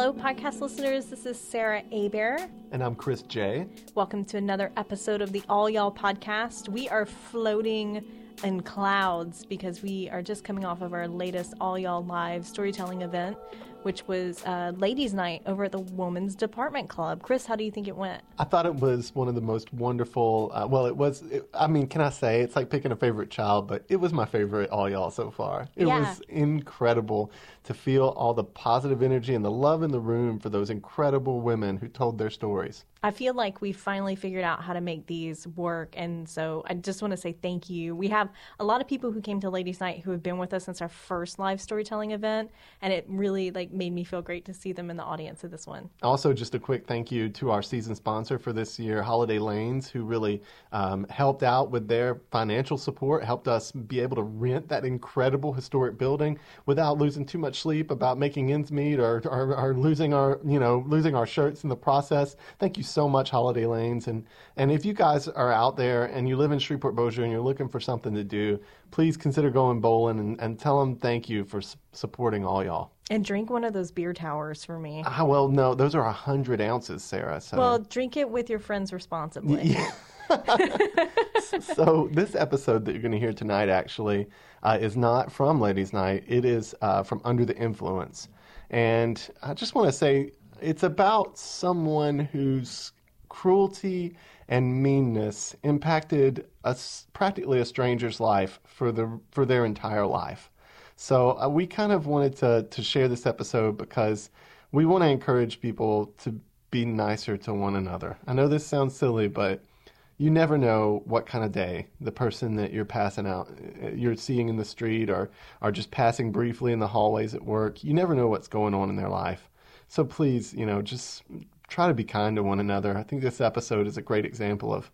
Hello, podcast listeners. This is Sarah Aber. And I'm Chris J. Welcome to another episode of the All Y'all podcast. We are floating in clouds because we are just coming off of our latest All Y'all Live storytelling event which was uh, ladies' night over at the Women's Department Club. Chris, how do you think it went? I thought it was one of the most wonderful. Uh, well, it was. It, I mean, can I say it's like picking a favorite child, but it was my favorite all y'all so far. It yeah. was incredible to feel all the positive energy and the love in the room for those incredible women who told their stories. I feel like we finally figured out how to make these work. And so I just want to say thank you. We have a lot of people who came to Ladies Night who have been with us since our first live storytelling event. And it really like made me feel great to see them in the audience of this one. Also, just a quick thank you to our season sponsor for this year, Holiday Lanes, who really um, helped out with their financial support, helped us be able to rent that incredible historic building without losing too much sleep about making ends meet or, or, or losing our, you know, losing our shirts in the process. Thank you so much, Holiday Lanes. And, and if you guys are out there and you live in Shreveport Bossier and you're looking for something to do, please consider going bowling and, and tell them thank you for su- supporting all y'all. And drink one of those beer towers for me. Ah, well, no, those are 100 ounces, Sarah. So. Well, drink it with your friends responsibly. Yeah. so, this episode that you're going to hear tonight actually uh, is not from Ladies' Night, it is uh, from Under the Influence. And I just want to say it's about someone whose cruelty and meanness impacted a, practically a stranger's life for the for their entire life. So uh, we kind of wanted to to share this episode because we want to encourage people to be nicer to one another. I know this sounds silly, but you never know what kind of day the person that you're passing out, uh, you're seeing in the street, or are just passing briefly in the hallways at work. You never know what's going on in their life. So please, you know, just try to be kind to one another. I think this episode is a great example of,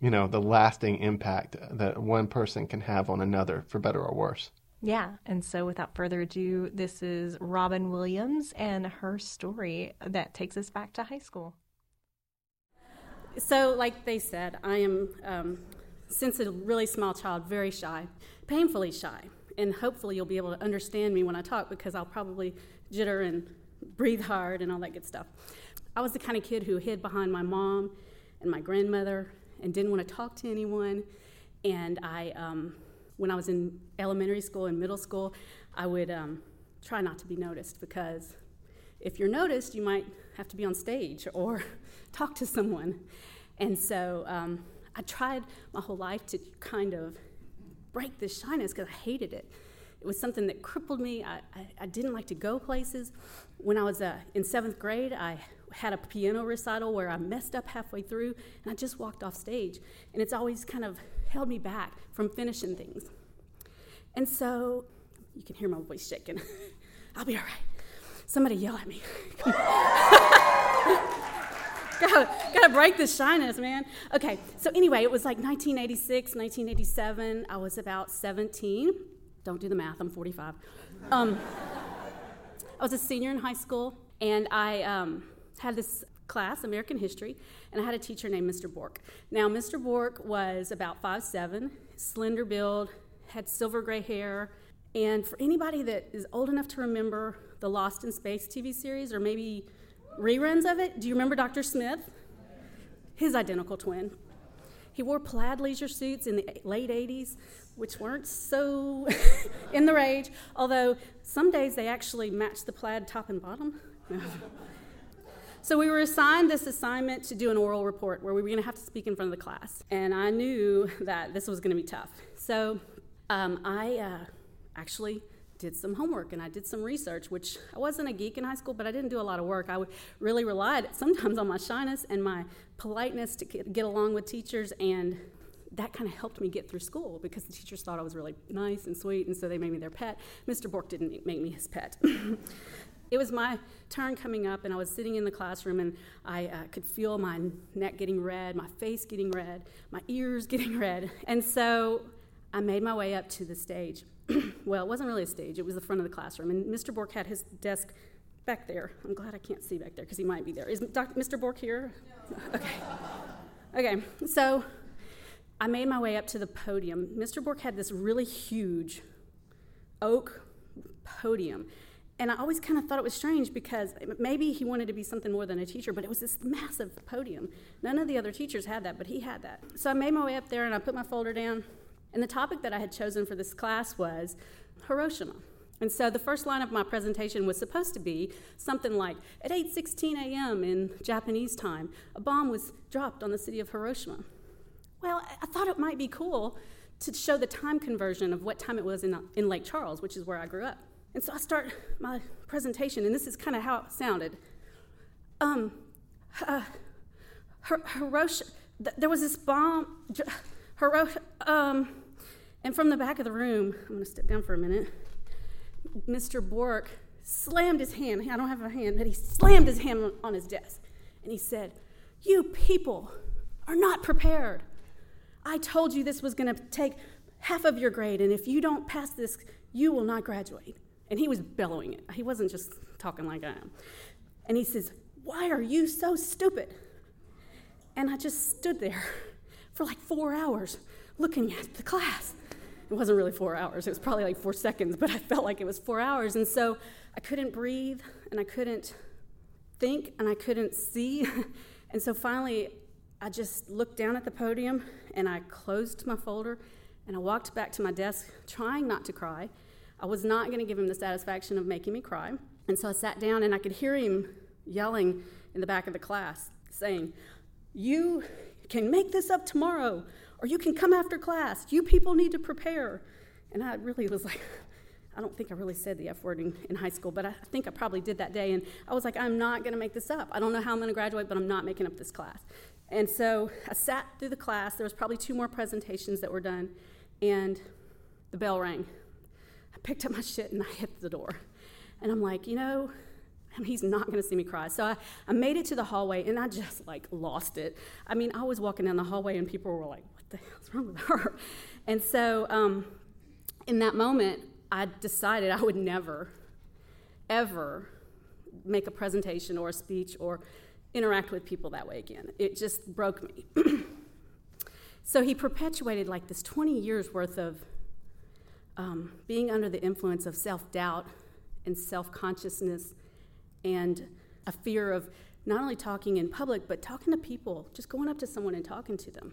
you know, the lasting impact that one person can have on another, for better or worse. Yeah. And so without further ado, this is Robin Williams and her story that takes us back to high school. So, like they said, I am, um, since a really small child, very shy, painfully shy. And hopefully, you'll be able to understand me when I talk because I'll probably jitter and breathe hard and all that good stuff. I was the kind of kid who hid behind my mom and my grandmother and didn't want to talk to anyone. And I, um, when I was in elementary school and middle school, I would um, try not to be noticed because if you're noticed, you might have to be on stage or talk to someone. And so um, I tried my whole life to kind of break this shyness because I hated it. It was something that crippled me. I, I, I didn't like to go places. When I was uh, in seventh grade, I had a piano recital where I messed up halfway through and I just walked off stage. And it's always kind of held me back from finishing things. And so you can hear my voice shaking. I'll be all right. Somebody yell at me. gotta, gotta break the shyness, man. Okay, so anyway, it was like 1986, 1987. I was about 17. Don't do the math, I'm 45. Um, I was a senior in high school, and I um, had this class, American History, and I had a teacher named Mr. Bourque. Now, Mr. Bourque was about five seven, slender build, had silver gray hair, and for anybody that is old enough to remember the Lost in Space TV series, or maybe reruns of it, do you remember Dr. Smith? His identical twin. He wore plaid leisure suits in the late 80s, which weren't so in the rage, although some days they actually matched the plaid top and bottom. so we were assigned this assignment to do an oral report where we were going to have to speak in front of the class. And I knew that this was going to be tough. So um, I uh, actually did some homework and I did some research, which I wasn't a geek in high school, but I didn't do a lot of work. I really relied sometimes on my shyness and my politeness to get along with teachers, and that kind of helped me get through school because the teachers thought I was really nice and sweet, and so they made me their pet. Mr. Bourque didn't make me his pet. it was my turn coming up, and I was sitting in the classroom, and I uh, could feel my neck getting red, my face getting red, my ears getting red, and so I made my way up to the stage. well, it wasn't really a stage, it was the front of the classroom. And Mr. Bourque had his desk back there. I'm glad I can't see back there because he might be there. Is Dr. Mr. Bourque here? No. Okay. Okay, so I made my way up to the podium. Mr. Bourque had this really huge oak podium, And I always kind of thought it was strange because maybe he wanted to be something more than a teacher, but it was this massive podium. None of the other teachers had that, but he had that. So I made my way up there and I put my folder down. And the topic that I had chosen for this class was Hiroshima. And so the first line of my presentation was supposed to be something like At 8:16 a.m. in Japanese time, a bomb was dropped on the city of Hiroshima. Well, I thought it might be cool to show the time conversion of what time it was in, in Lake Charles, which is where I grew up. And so I start my presentation, and this is kind of how it sounded. Um, uh, there was this bomb, um, and from the back of the room, I'm going to step down for a minute. Mr. Bourque slammed his hand. I don't have a hand, but he slammed his hand on his desk. And he said, You people are not prepared. I told you this was going to take half of your grade, and if you don't pass this, you will not graduate. And he was bellowing it. He wasn't just talking like I am. And he says, Why are you so stupid? And I just stood there for like four hours looking at the class. It wasn't really four hours, it was probably like four seconds, but I felt like it was four hours. And so I couldn't breathe and I couldn't think and I couldn't see. and so finally, I just looked down at the podium and I closed my folder and I walked back to my desk trying not to cry. I was not going to give him the satisfaction of making me cry. And so I sat down and I could hear him yelling in the back of the class, saying, You can make this up tomorrow or you can come after class. You people need to prepare. And I really was like, I don't think I really said the F word in, in high school, but I think I probably did that day. And I was like, I'm not going to make this up. I don't know how I'm going to graduate, but I'm not making up this class. And so I sat through the class. There was probably two more presentations that were done, and the bell rang. I picked up my shit and I hit the door. And I'm like, you know, he's not going to see me cry. So I, I made it to the hallway and I just like lost it. I mean, I was walking down the hallway and people were like, what the hell's wrong with her? And so um, in that moment, I decided I would never, ever make a presentation or a speech or interact with people that way again. It just broke me. so he perpetuated like this 20 years worth of um, being under the influence of self doubt and self consciousness and a fear of not only talking in public, but talking to people, just going up to someone and talking to them.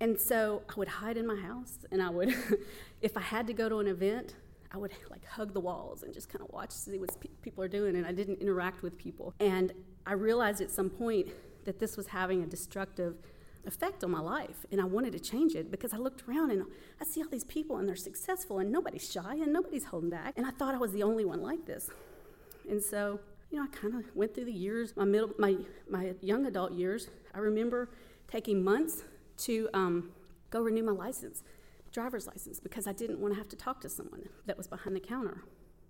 And so I would hide in my house, and I would, if I had to go to an event, I would like hug the walls and just kind of watch to see what pe- people are doing, and I didn't interact with people. And I realized at some point that this was having a destructive effect on my life, and I wanted to change it because I looked around and I see all these people and they're successful, and nobody's shy and nobody's holding back, and I thought I was the only one like this. And so, you know, I kind of went through the years, my middle, my my young adult years. I remember taking months to um, go renew my license, driver's license, because I didn't want to have to talk to someone that was behind the counter.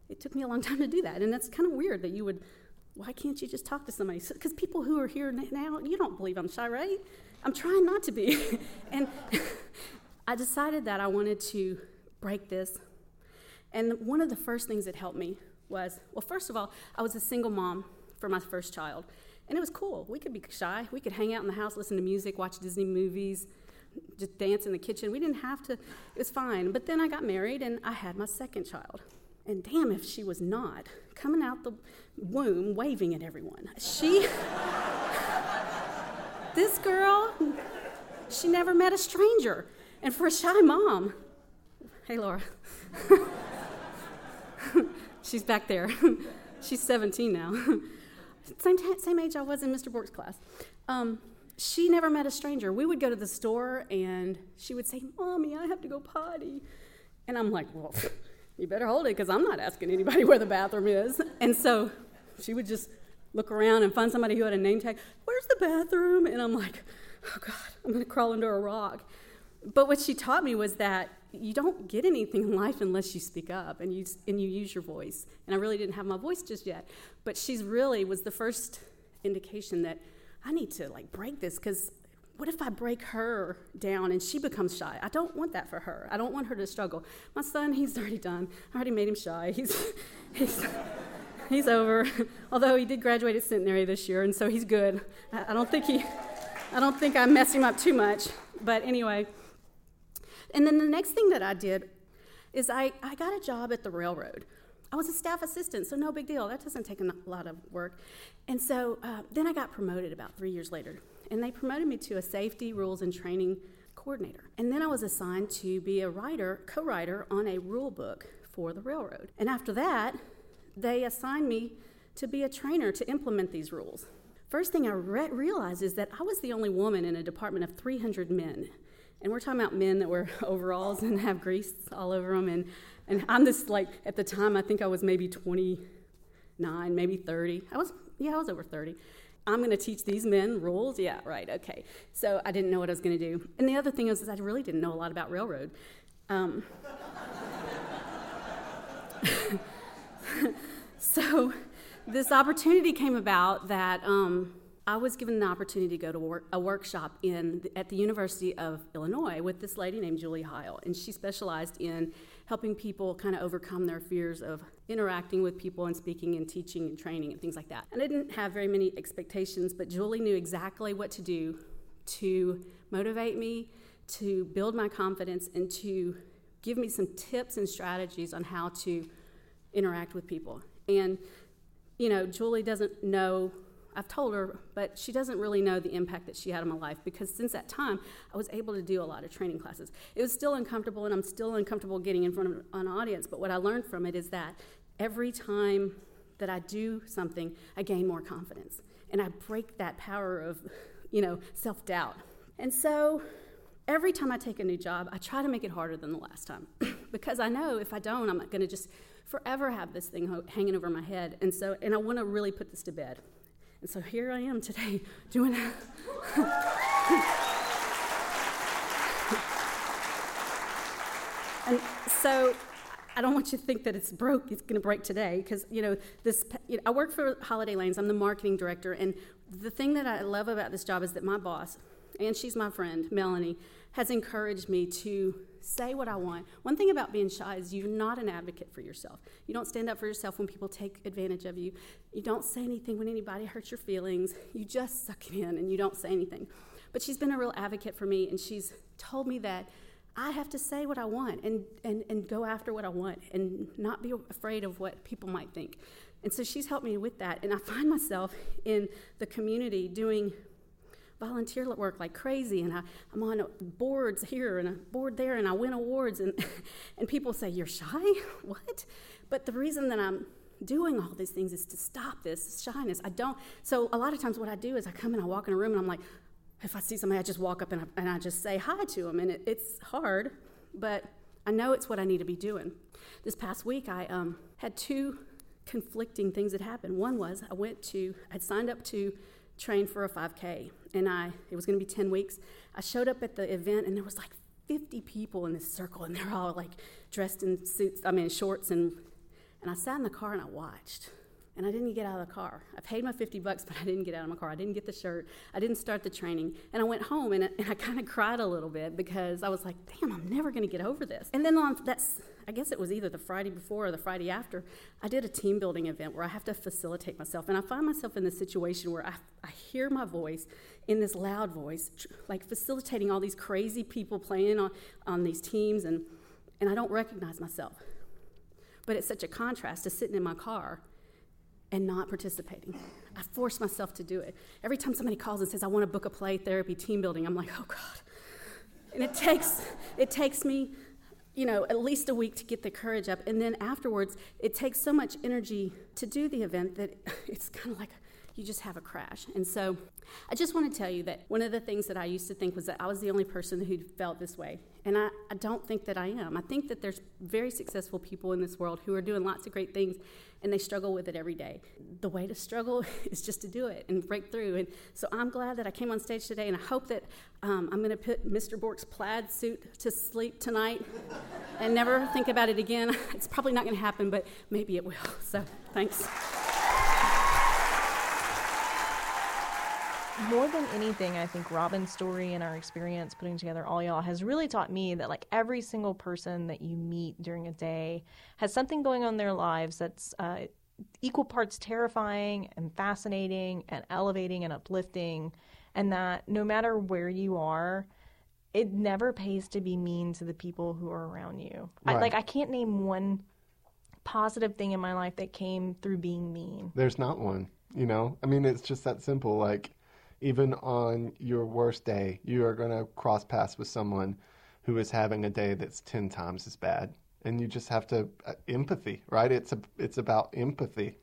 It took me a long time to do that, and that's kind of weird that you would. Why can't you just talk to somebody? Because people who are here now, you don't believe I'm shy, right? I'm trying not to be. and I decided that I wanted to break this. And one of the first things that helped me was well, first of all, I was a single mom for my first child. And it was cool. We could be shy. We could hang out in the house, listen to music, watch Disney movies, just dance in the kitchen. We didn't have to, it was fine. But then I got married and I had my second child. And damn if she was not coming out the womb waving at everyone. She, this girl, she never met a stranger. And for a shy mom, hey Laura, she's back there. she's 17 now same, t- same age I was in Mr. Bourque's class. Um, she never met a stranger. We would go to the store and she would say, Mommy, I have to go potty. And I'm like, Well, you better hold it because I'm not asking anybody where the bathroom is. And so she would just look around and find somebody who had a name tag. Where's the bathroom? And I'm like, Oh God, I'm going to crawl under a rock. But what she taught me was that you don't get anything in life unless you speak up and you, and you use your voice. And I really didn't have my voice just yet. But she's really was the first indication that I need to like break this because what if I break her down and she becomes shy? I don't want that for her. I don't want her to struggle. My son, he's already done. I already made him shy. He's, he's, he's over. Although he did graduate at Centenary this year, and so he's good. I, don't think he, I don't think I messed him up too much. But anyway, and then the next thing that I did is I, I got a job at the railroad. I was a staff assistant, so no big deal. That doesn't take a lot of work. And so uh, then I got promoted about three years later, and they promoted me to a safety rules and training coordinator. And then I was assigned to be a writer, co writer on a rule book for the railroad. And after that, they assigned me to be a trainer to implement these rules. First thing I re- realized is that I was the only woman in a department of 300 men. And we're talking about men that wear overalls and have grease all over them. And, and I'm this, like, at the time, I think I was maybe 29, maybe 30. I was, yeah, I was over 30. I'm going to teach these men rules? Yeah, right, okay. So I didn't know what I was going to do. And the other thing is, is I really didn't know a lot about railroad. Um, so this opportunity came about that um, I was given the opportunity to go to work, a workshop in at the University of Illinois with this lady named Julie Heil, and she specialized in helping people kind of overcome their fears of interacting with people and speaking and teaching and training and things like that. And I didn't have very many expectations, but Julie knew exactly what to do to motivate me, to build my confidence, and to give me some tips and strategies on how to interact with people. And you know, Julie doesn't know, I've told her, but she doesn't really know the impact that she had on my life because since that time, I was able to do a lot of training classes. It was still uncomfortable, and I'm still uncomfortable getting in front of an audience, but what I learned from it is that every time that I do something, I gain more confidence. And I break that power of, you know, self doubt. And so every time I take a new job, I try to make it harder than the last time because I know if I don't, I'm going to just forever have this thing ho- hanging over my head. And so, and I want to really put this to bed. And so here I am today doing and so I don't want you to think that it's broke. It's going to break today because you know this. You know, I work for Holiday Lanes. I'm the marketing director, and the thing that I love about this job is that my boss, and she's my friend, Melanie, has encouraged me to say what I want. One thing about being shy is you're not an advocate for yourself. You don't stand up for yourself when people take advantage of you. You don't say anything when anybody hurts your feelings. You just suck it in and you don't say anything. But she's been a real advocate for me, and she's told me that I have to say what I want and, and, and go after what I want and not be afraid of what people might think. And so she's helped me with that. And I find myself in the community doing volunteer work like crazy, and I, I'm on boards here and a board there, and I win awards, and, and people say, You're shy? What? But the reason that I'm doing all these things is to stop this shyness. I don't, so a lot of times what I do is I come and I walk in a room and I'm like, if I see somebody, I just walk up and I, and I just say hi to them. And it, it's hard, but I know it's what I need to be doing. This past week, I um, had two conflicting things that happened. One was I went to, I'd signed up to train for a 5K, and I it was going to be 10 weeks. I showed up at the event, and there was like 50 people in this circle, and they're all like dressed in suits, I mean shorts, and and I sat in the car and I watched and I didn't get out of the car. I paid my 50 bucks, but I didn't get out of my car. I didn't get the shirt. I didn't start the training. And I went home and, and I kind of cried a little bit because I was like, damn, I'm never going to get over this. And then on that's, I guess it was either the Friday before or the Friday after, I did a team building event where I have to facilitate myself. And I find myself in this situation where I, I hear my voice in this loud voice, like facilitating all these crazy people playing on, on these teams, and, and I don't recognize myself. But it's such a contrast to sitting in my car and not participating. I force myself to do it. Every time somebody calls and says, I want to book a play therapy team building, I'm like, oh God. And it takes, it takes me, you know, at least a week to get the courage up. And then afterwards, it takes so much energy to do the event that it's kind of like you just have a crash. And so I just want to tell you that one of the things that I used to think was that I was the only person who felt this way. And I, I don't think that I am. I think that there's very successful people in this world who are doing lots of great things and they struggle with it every day. The way to struggle is just to do it and break through. And so I'm glad that I came on stage today, and I hope that um, I'm going to put Mr. Bourque's plaid suit to sleep tonight and never think about it again. It's probably not going to happen, but maybe it will. So thanks. More than anything, I think Robin's story and our experience putting together All Y'all has really taught me that like every single person that you meet during a day has something going on in their lives that's uh, equal parts terrifying and fascinating and elevating and uplifting, and that no matter where you are, it never pays to be mean to the people who are around you. Right. I, like I can't name one positive thing in my life that came through being mean. There's not one. You know, I mean, it's just that simple. Like, even on your worst day, you are going to cross paths with someone who is having a day that's 10 times as bad. And you just have to, uh, empathy, right? It's, a, it's about empathy.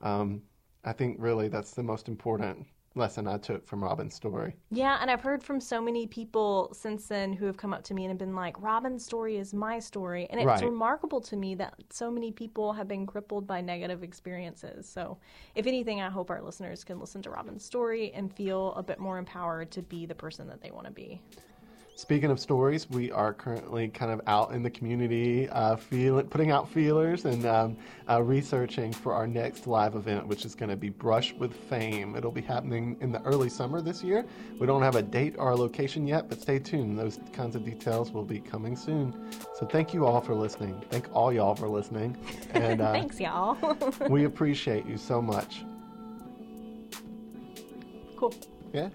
Um, I think really that's the most important lesson I took from Robin's story. Yeah, and I've heard from so many people since then who have come up to me and have been like, Robin's story is my story. And it's Right. remarkable to me that so many people have been crippled by negative experiences. So, if anything, I hope our listeners can listen to Robin's story and feel a bit more empowered to be the person that they want to be. Speaking of stories, we are currently kind of out in the community, uh, feel, putting out feelers and um, uh, researching for our next live event, which is going to be Brush with Fame. It'll be happening in the early summer this year. We don't have a date or a location yet, but stay tuned. Those kinds of details will be coming soon. So thank you all for listening. Thank all y'all for listening. And uh, Thanks, y'all. we appreciate you so much. cool. Yeah.